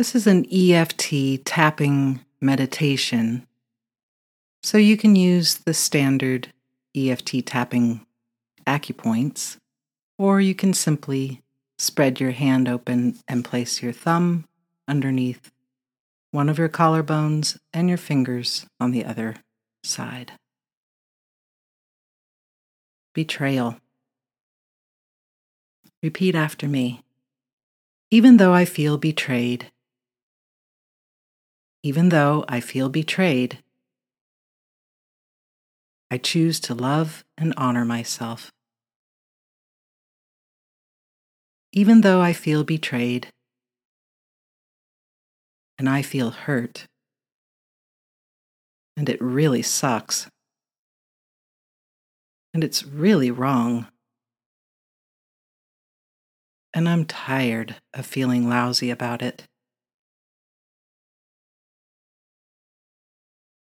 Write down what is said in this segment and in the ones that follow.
This is an EFT tapping meditation, so you can use the standard EFT tapping acupoints, or you can simply spread your hand open and place your thumb underneath one of your collarbones and your fingers on the other side. Betrayal. Repeat after me. Even though I feel betrayed, even though I feel betrayed, I choose to love and honor myself. Even though I feel betrayed. And I feel hurt, and it really sucks, and it's really wrong, and I'm tired of feeling lousy about it.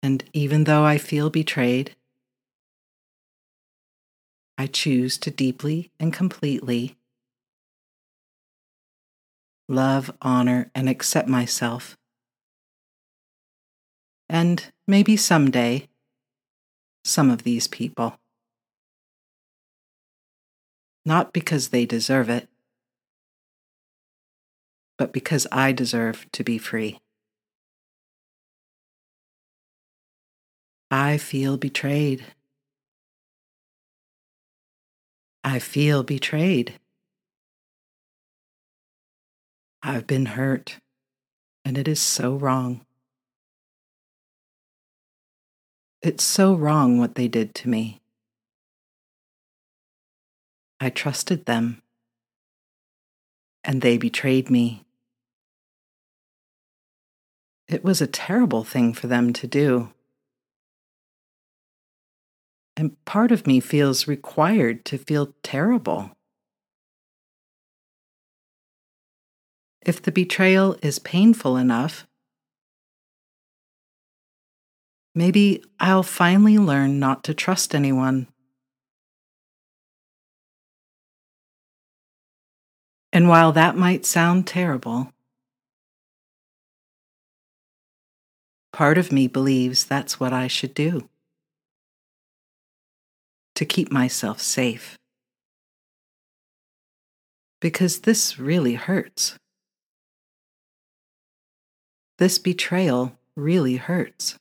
And even though I feel betrayed, I choose to deeply and completely love, honor, and accept myself. And maybe someday, some of these people. Not because they deserve it, but because I deserve to be free. I feel betrayed. I feel betrayed. I've been hurt, and it is so wrong. It's so wrong what they did to me. I trusted them, and they betrayed me. It was a terrible thing for them to do and part of me feels required to feel terrible. If the betrayal is painful enough, maybe I'll finally learn not to trust anyone. And while that might sound terrible, part of me believes that's what I should do to keep myself safe. Because this really hurts. This betrayal really hurts.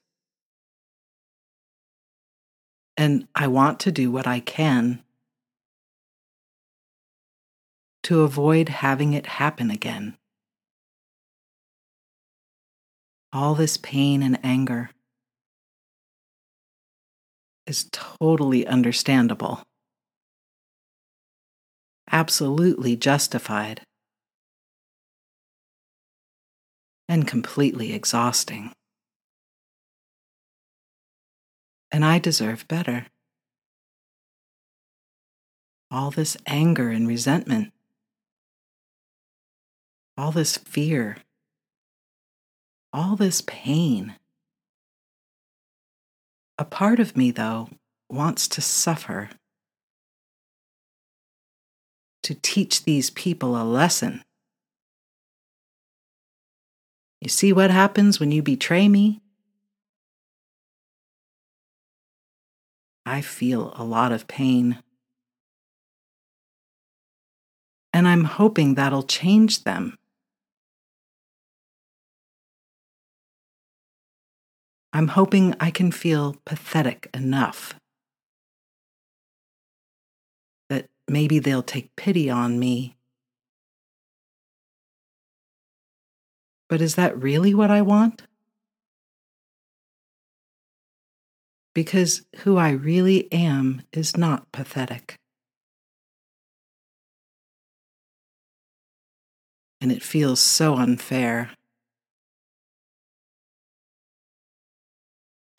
And I want to do what I can to avoid having it happen again. All this pain and anger is totally understandable, absolutely justified, and completely exhausting. And I deserve better. All this anger and resentment, all this fear, all this pain. A part of me, though, wants to suffer, to teach these people a lesson. You see what happens when you betray me? I feel a lot of pain. And I'm hoping that'll change them. I'm hoping I can feel pathetic enough that maybe they'll take pity on me. But is that really what I want? Because who I really am is not pathetic. And it feels so unfair.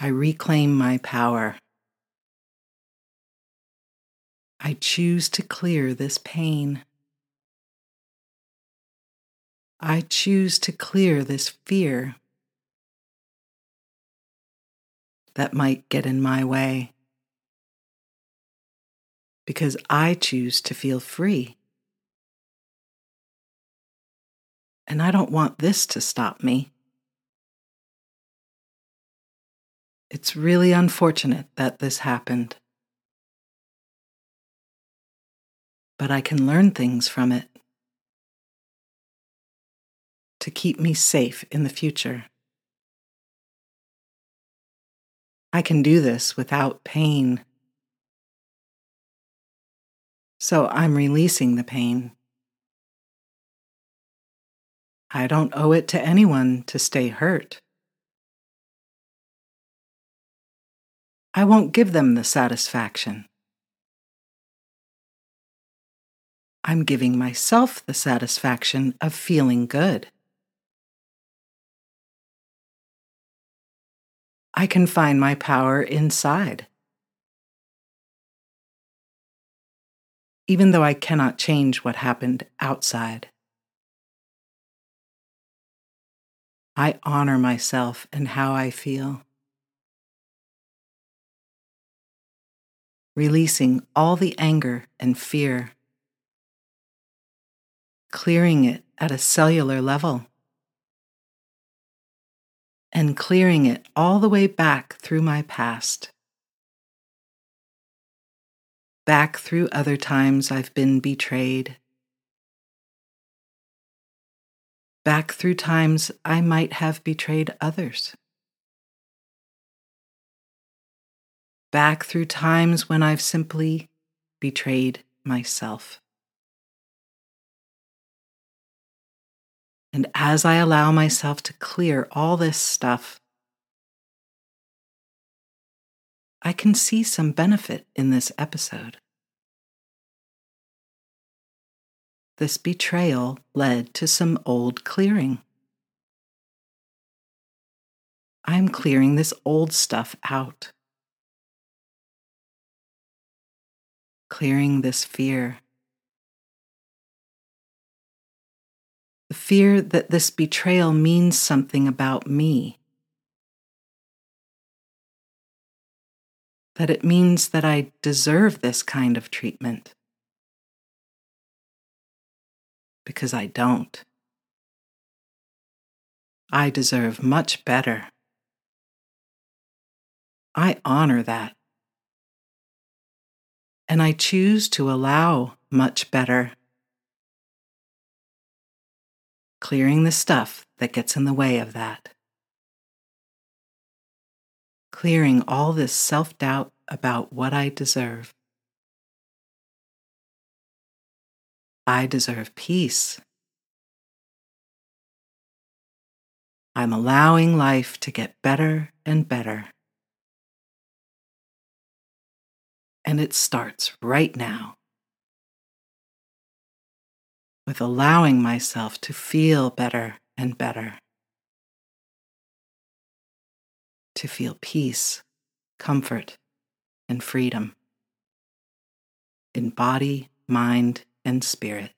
I reclaim my power. I choose to clear this pain. I choose to clear this fear that might get in my way because I choose to feel free. And I don't want this to stop me. It's really unfortunate that this happened. But I can learn things from it to keep me safe in the future. I can do this without pain. So I'm releasing the pain. I don't owe it to anyone to stay hurt. I won't give them the satisfaction. I'm giving myself the satisfaction of feeling good. I can find my power inside. Even though I cannot change what happened outside. I honor myself and how I feel. Releasing all the anger and fear. Clearing it at a cellular level. And clearing it all the way back through my past. Back through other times I've been betrayed back through times I might have betrayed others. Back through times when I've simply betrayed myself. And as I allow myself to clear all this stuff, I can see some benefit in this episode. This betrayal led to some old clearing. I'm clearing this old stuff out. Clearing this fear. The fear that this betrayal means something about me. That it means that I deserve this kind of treatment. because I don't. I deserve much better. I honor that. And I choose to allow much better. Clearing the stuff that gets in the way of that. Clearing all this self doubt about what I deserve. I deserve peace. I'm allowing life to get better and better. And it starts right now. With allowing myself to feel better and better, to feel peace, comfort, and freedom. In body, mind, and spirit.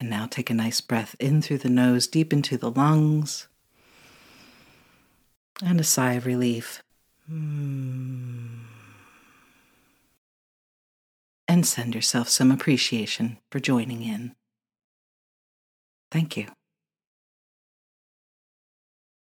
And now take a nice breath in through the nose, deep into the lungs, and a sigh of relief. Mm. And send yourself some appreciation for joining in. Thank you.